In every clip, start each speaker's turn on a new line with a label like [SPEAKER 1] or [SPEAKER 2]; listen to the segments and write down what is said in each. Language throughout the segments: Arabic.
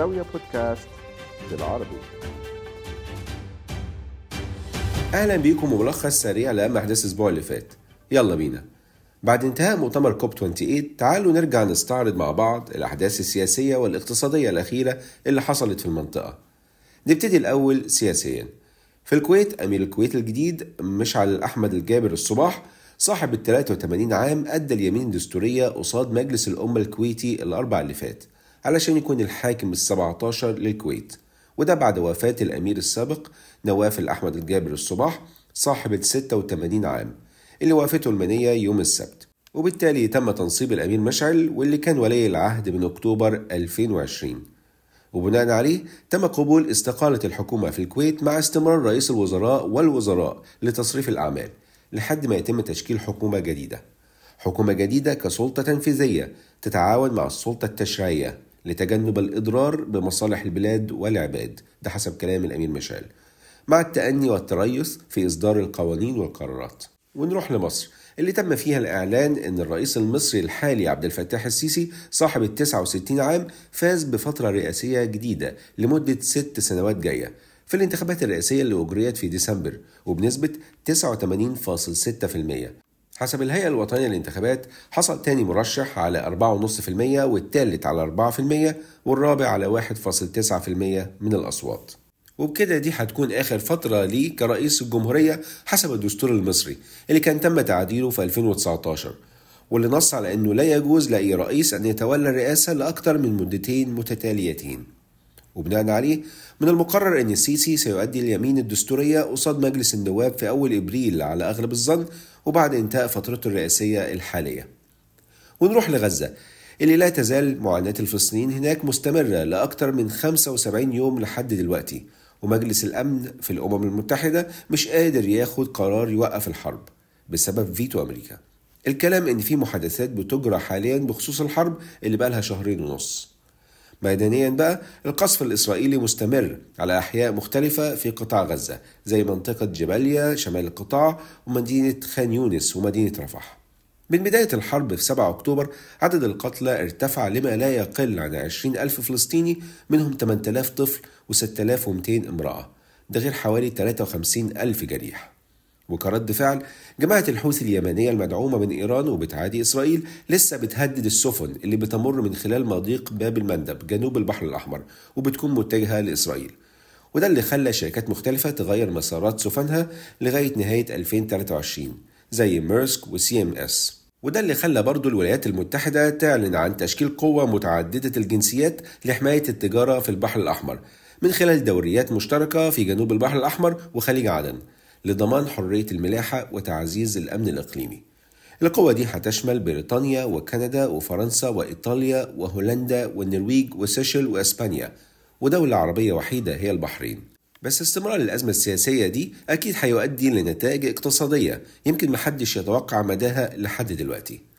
[SPEAKER 1] زاوية بودكاست بالعربي.
[SPEAKER 2] أهلا بيكم وملخص سريع لأهم أحداث الأسبوع اللي فات. يلا بينا. بعد انتهاء مؤتمر كوب 28 تعالوا نرجع نستعرض مع بعض الأحداث السياسية والاقتصادية الأخيرة اللي حصلت في المنطقة. نبتدي الأول سياسيا. في الكويت أمير الكويت الجديد مشعل أحمد الجابر الصباح صاحب ال 83 عام أدى اليمين الدستورية قصاد مجلس الأمة الكويتي الأربع اللي فات. علشان يكون الحاكم ال 17 للكويت. وده بعد وفاة الأمير السابق نواف الأحمد الجابر الصباح صاحب ال 86 عام اللي وافته المنية يوم السبت. وبالتالي تم تنصيب الأمير مشعل واللي كان ولي العهد من أكتوبر 2020 وبناء عليه تم قبول استقالة الحكومة في الكويت مع استمرار رئيس الوزراء والوزراء لتصريف الأعمال لحد ما يتم تشكيل حكومة جديدة. حكومة جديدة كسلطة تنفيذية تتعاون مع السلطة التشريعية. لتجنب الإضرار بمصالح البلاد والعباد. ده حسب كلام الأمير مشعل مع التأني والتريث في إصدار القوانين والقرارات. ونروح لمصر. اللي تم فيها الإعلان أن الرئيس المصري الحالي عبد الفتاح السيسي صاحب ال 69 عام فاز بفترة رئاسية جديدة لمدة ست سنوات جاية. في الانتخابات الرئاسية اللي أجريت في ديسمبر وبنسبة 89.6% حسب الهيئة الوطنية للانتخابات حصل تاني مرشح على 4.5% والتالت على 4% والرابع على 1.9% من الأصوات. وبكده دي هتكون آخر فترة ليه كرئيس الجمهورية حسب الدستور المصري اللي كان تم تعديله في 2019 واللي نص على أنه لا يجوز لأي رئيس أن يتولى الرئاسة لأكثر من مدتين متتاليتين. وبناء عليه من المقرر أن السيسي سيؤدي اليمين الدستورية قصاد مجلس النواب في أول إبريل على أغلب الظن وبعد انتهاء فترته الرئاسية الحالية. ونروح لغزة. اللي لا تزال معاناة الفلسطينيين هناك مستمرة لأكثر من 75 يوم لحد دلوقتي. ومجلس الأمن في الأمم المتحدة مش قادر ياخد قرار يوقف الحرب بسبب فيتو أمريكا. الكلام إن في محادثات بتجرى حاليا بخصوص الحرب اللي بقالها شهرين ونص. ميدانيا بقى القصف الإسرائيلي مستمر على أحياء مختلفة في قطاع غزة زي منطقة جباليا شمال القطاع ومدينة خان يونس ومدينة رفح. من بداية الحرب في 7 أكتوبر عدد القتلى ارتفع لما لا يقل عن 20 ألف فلسطيني منهم 8000 طفل و6200 امرأة ده غير حوالي 53 ألف جريح. وكرد فعل جماعة الحوثي اليمنية المدعومة من إيران وبتعادي إسرائيل لسه بتهدد السفن اللي بتمر من خلال مضيق باب المندب جنوب البحر الأحمر وبتكون متجهة لإسرائيل. وده اللي خلى شركات مختلفة تغير مسارات سفنها لغاية نهاية 2023 زي ميرسك و CMA. وده اللي خلى برضه الولايات المتحدة تعلن عن تشكيل قوة متعددة الجنسيات لحماية التجارة في البحر الأحمر من خلال دوريات مشتركة في جنوب البحر الأحمر وخليج عدن. لضمان حرية الملاحة وتعزيز الأمن الإقليمي. القوة دي هتشمل بريطانيا وكندا وفرنسا وإيطاليا وهولندا والنرويج وسيشل وإسبانيا ودولة عربية وحيدة هي البحرين. بس استمرار الأزمة السياسية دي أكيد هيؤدي لنتائج اقتصادية يمكن محدش يتوقع مداها لحد دلوقتي.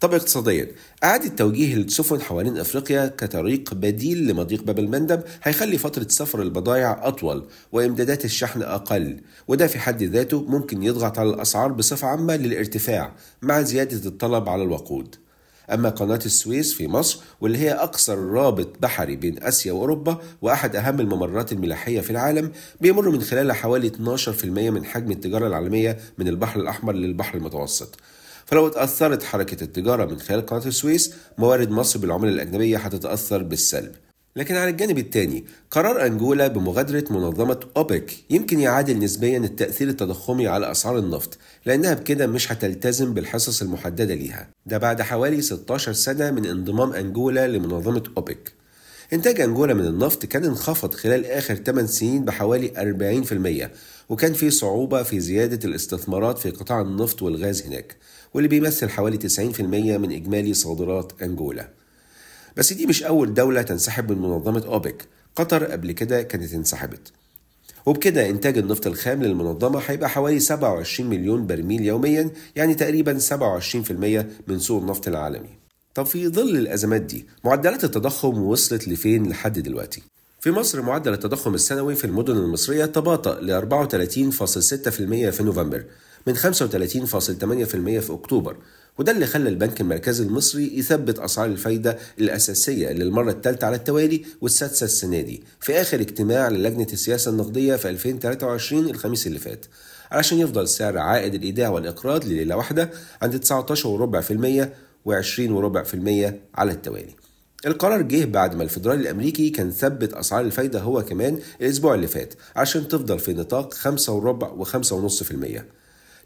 [SPEAKER 2] طب اقتصاديا إعادة توجيه السفن حوالين أفريقيا كطريق بديل لمضيق باب المندب هيخلي فترة سفر البضائع أطول وإمدادات الشحن أقل وده في حد ذاته ممكن يضغط على الأسعار بصفة عامة للارتفاع مع زيادة الطلب على الوقود. أما قناة السويس في مصر واللي هي أقصر رابط بحري بين آسيا وأوروبا وأحد أهم الممرات الملاحية في العالم بيمر من خلالها حوالي 12% من حجم التجارة العالمية من البحر الأحمر للبحر المتوسط. فلو اتأثرت حركة التجارة من خلال قناة السويس موارد مصر بالعملة الأجنبية هتتأثر بالسلب. لكن على الجانب الثاني قرار أنجولا بمغادرة منظمة أوبك يمكن يعادل نسبيا التأثير التضخمي على أسعار النفط لأنها بكده مش هتلتزم بالحصص المحددة ليها. ده بعد حوالي 16 سنة من انضمام أنجولا لمنظمة أوبك. إنتاج أنجولا من النفط كان انخفض خلال آخر 8 سنين بحوالي 40% وكان في صعوبة في زيادة الاستثمارات في قطاع النفط والغاز هناك واللي بيمثل حوالي 90% من إجمالي صادرات أنجولا بس دي مش أول دولة تنسحب من منظمة أوبك قطر قبل كده كانت انسحبت. وبكده إنتاج النفط الخام للمنظمة هيبقى حوالي 27 مليون برميل يوميا يعني تقريبا 27% من سوق النفط العالمي. طب في ظل الأزمات دي معدلات التضخم وصلت لفين لحد دلوقتي؟ في مصر معدل التضخم السنوي في المدن المصرية تباطأ ل 34.6% في نوفمبر من 35.8% في أكتوبر وده اللي خلى البنك المركزي المصري يثبت أسعار الفايدة الأساسية للمرة الثالثة على التوالي والسادسة السنة دي في آخر اجتماع للجنة السياسة النقدية في 2023 الخميس اللي فات علشان يفضل سعر عائد الإيداع والإقراض لليلة واحدة عند 19.4% و20.4% على التوالي. القرار جه بعد ما الفدرالي الأمريكي كان ثبت أسعار الفايدة هو كمان الأسبوع اللي فات عشان تفضل في نطاق 5 وربع و5.5%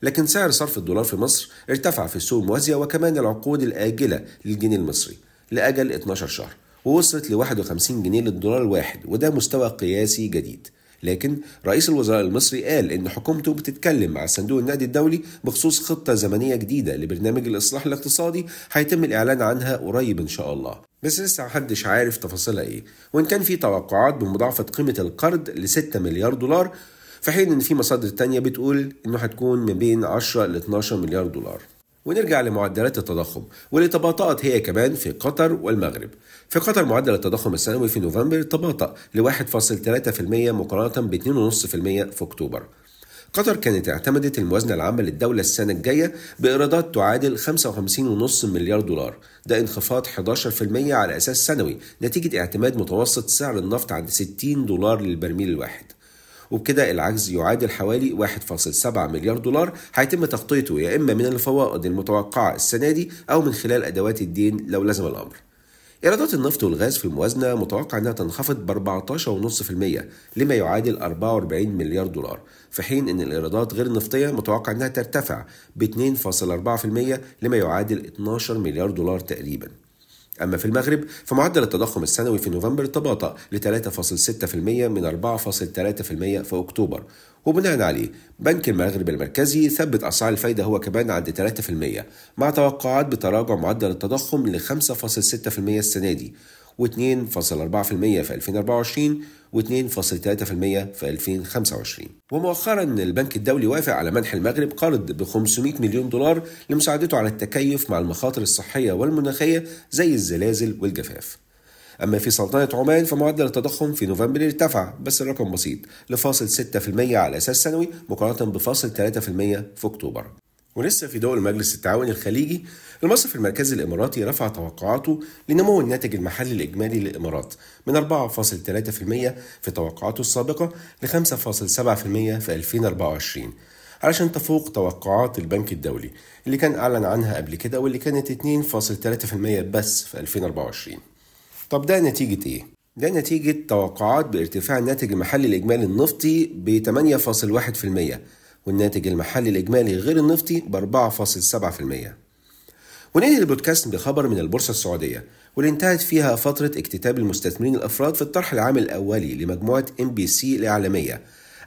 [SPEAKER 2] لكن سعر صرف الدولار في مصر ارتفع في السوق الموازيه وكمان العقود الآجلة للجنيه المصري لأجل 12 شهر ووصلت ل 51 جنيه للدولار الواحد وده مستوى قياسي جديد. لكن رئيس الوزراء المصري قال إن حكومته بتتكلم مع صندوق النقد الدولي بخصوص خطة زمنية جديدة لبرنامج الإصلاح الاقتصادي هيتم الإعلان عنها قريب إن شاء الله. بس لسه محدش عارف تفاصيلها إيه. وإن كان في توقعات بمضاعفة قيمة القرض ل 6 مليار دولار في حين إن في مصادر تانية بتقول إنه هتكون من بين 10 ل 12 مليار دولار. ونرجع لمعدلات التضخم واللي تباطأت هي كمان في قطر والمغرب. في قطر معدل التضخم السنوي في نوفمبر تباطأ ل 1.3% مقارنة ب 2.5% في أكتوبر. قطر كانت اعتمدت الموازنة العامة للدولة السنة الجاية بإيرادات تعادل 55.5 مليار دولار. ده انخفاض 11% على أساس سنوي نتيجة اعتماد متوسط سعر النفط عند 60 دولار للبرميل الواحد. وبكده العجز يعادل حوالي 1.7 مليار دولار هيتم تغطيته يا إما من الفوائد المتوقعة السنة دي أو من خلال أدوات الدين لو لزم الأمر. إيرادات النفط والغاز في الموازنة متوقع أنها تنخفض ب 14.5% لما يعادل 44 مليار دولار في حين أن الإيرادات غير النفطية متوقع أنها ترتفع ب 2.4% لما يعادل 12 مليار دولار تقريباً. أما في المغرب فمعدل التضخم السنوي في نوفمبر تباطأ ل 3.6% من 4.3% في أكتوبر. وبناء عليه بنك المغرب المركزي ثبت أسعار الفايدة هو كمان عند 3% مع توقعات بتراجع معدل التضخم ل 5.6% السنة دي. و2.4% في 2024 و2.3% في 2025 ومؤخرا البنك الدولي وافق على منح المغرب قرض ب 500 مليون دولار لمساعدته على التكيف مع المخاطر الصحية والمناخية زي الزلازل والجفاف. أما في سلطنة عمان فمعدل التضخم في نوفمبر ارتفع بس الرقم بسيط لفاصل 6% على أساس سنوي مقارنة بفاصل 3% في أكتوبر. ولسه في دول مجلس التعاون الخليجي المصرف المركزي الإماراتي رفع توقعاته لنمو الناتج المحلي الإجمالي للإمارات من 4.3% في توقعاته السابقة ل 5.7% في 2024 علشان تفوق توقعات البنك الدولي اللي كان أعلن عنها قبل كده واللي كانت 2.3% بس في 2024 طب ده نتيجة إيه؟ ده نتيجة توقعات بارتفاع الناتج المحلي الإجمالي النفطي ب 8.1% والناتج المحلي الإجمالي غير النفطي ب 4.7% وننهي البودكاست بخبر من البورصة السعودية واللي انتهت فيها فترة اكتتاب المستثمرين الأفراد في الطرح العام الأولي لمجموعة MBC الإعلامية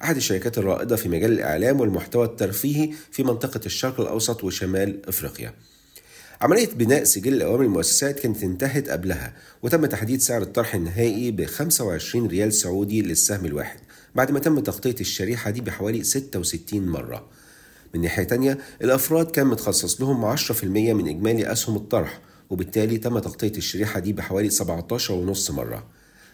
[SPEAKER 2] أحد الشركات الرائدة في مجال الإعلام والمحتوى الترفيهي في منطقة الشرق الأوسط وشمال أفريقيا. عملية بناء سجل الأوامر المؤسسات كانت انتهت قبلها وتم تحديد سعر الطرح النهائي ب 25 ريال سعودي للسهم الواحد. بعد ما تم تغطية الشريحة دي بحوالي 66 مرة. من ناحية تانية الأفراد كان متخصص لهم 10% من إجمالي أسهم الطرح وبالتالي تم تغطية الشريحة دي بحوالي 17.5 مرة.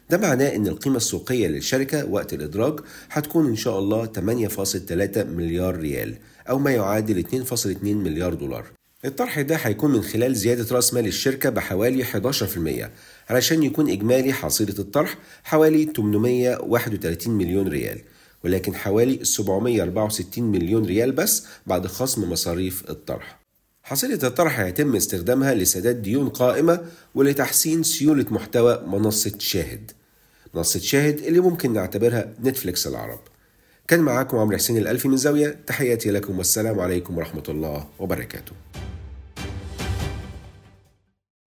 [SPEAKER 2] ده معناه إن القيمة السوقية للشركة وقت الإدراج هتكون إن شاء الله 8.3 مليار ريال أو ما يعادل 2.2 مليار دولار. الطرح ده هيكون من خلال زيادة رأس مال الشركة بحوالي 11% علشان يكون إجمالي حصيلة الطرح حوالي 831 مليون ريال ولكن حوالي 764 مليون ريال بس بعد خصم مصاريف الطرح. حصيلة الطرح هيتم استخدامها لسداد ديون قائمة ولتحسين سيولة محتوى منصة شاهد. منصة شاهد اللي ممكن نعتبرها نتفليكس العرب. كان معاكم عمرو حسين الألفي من زاوية تحياتي لكم والسلام عليكم ورحمة الله وبركاته.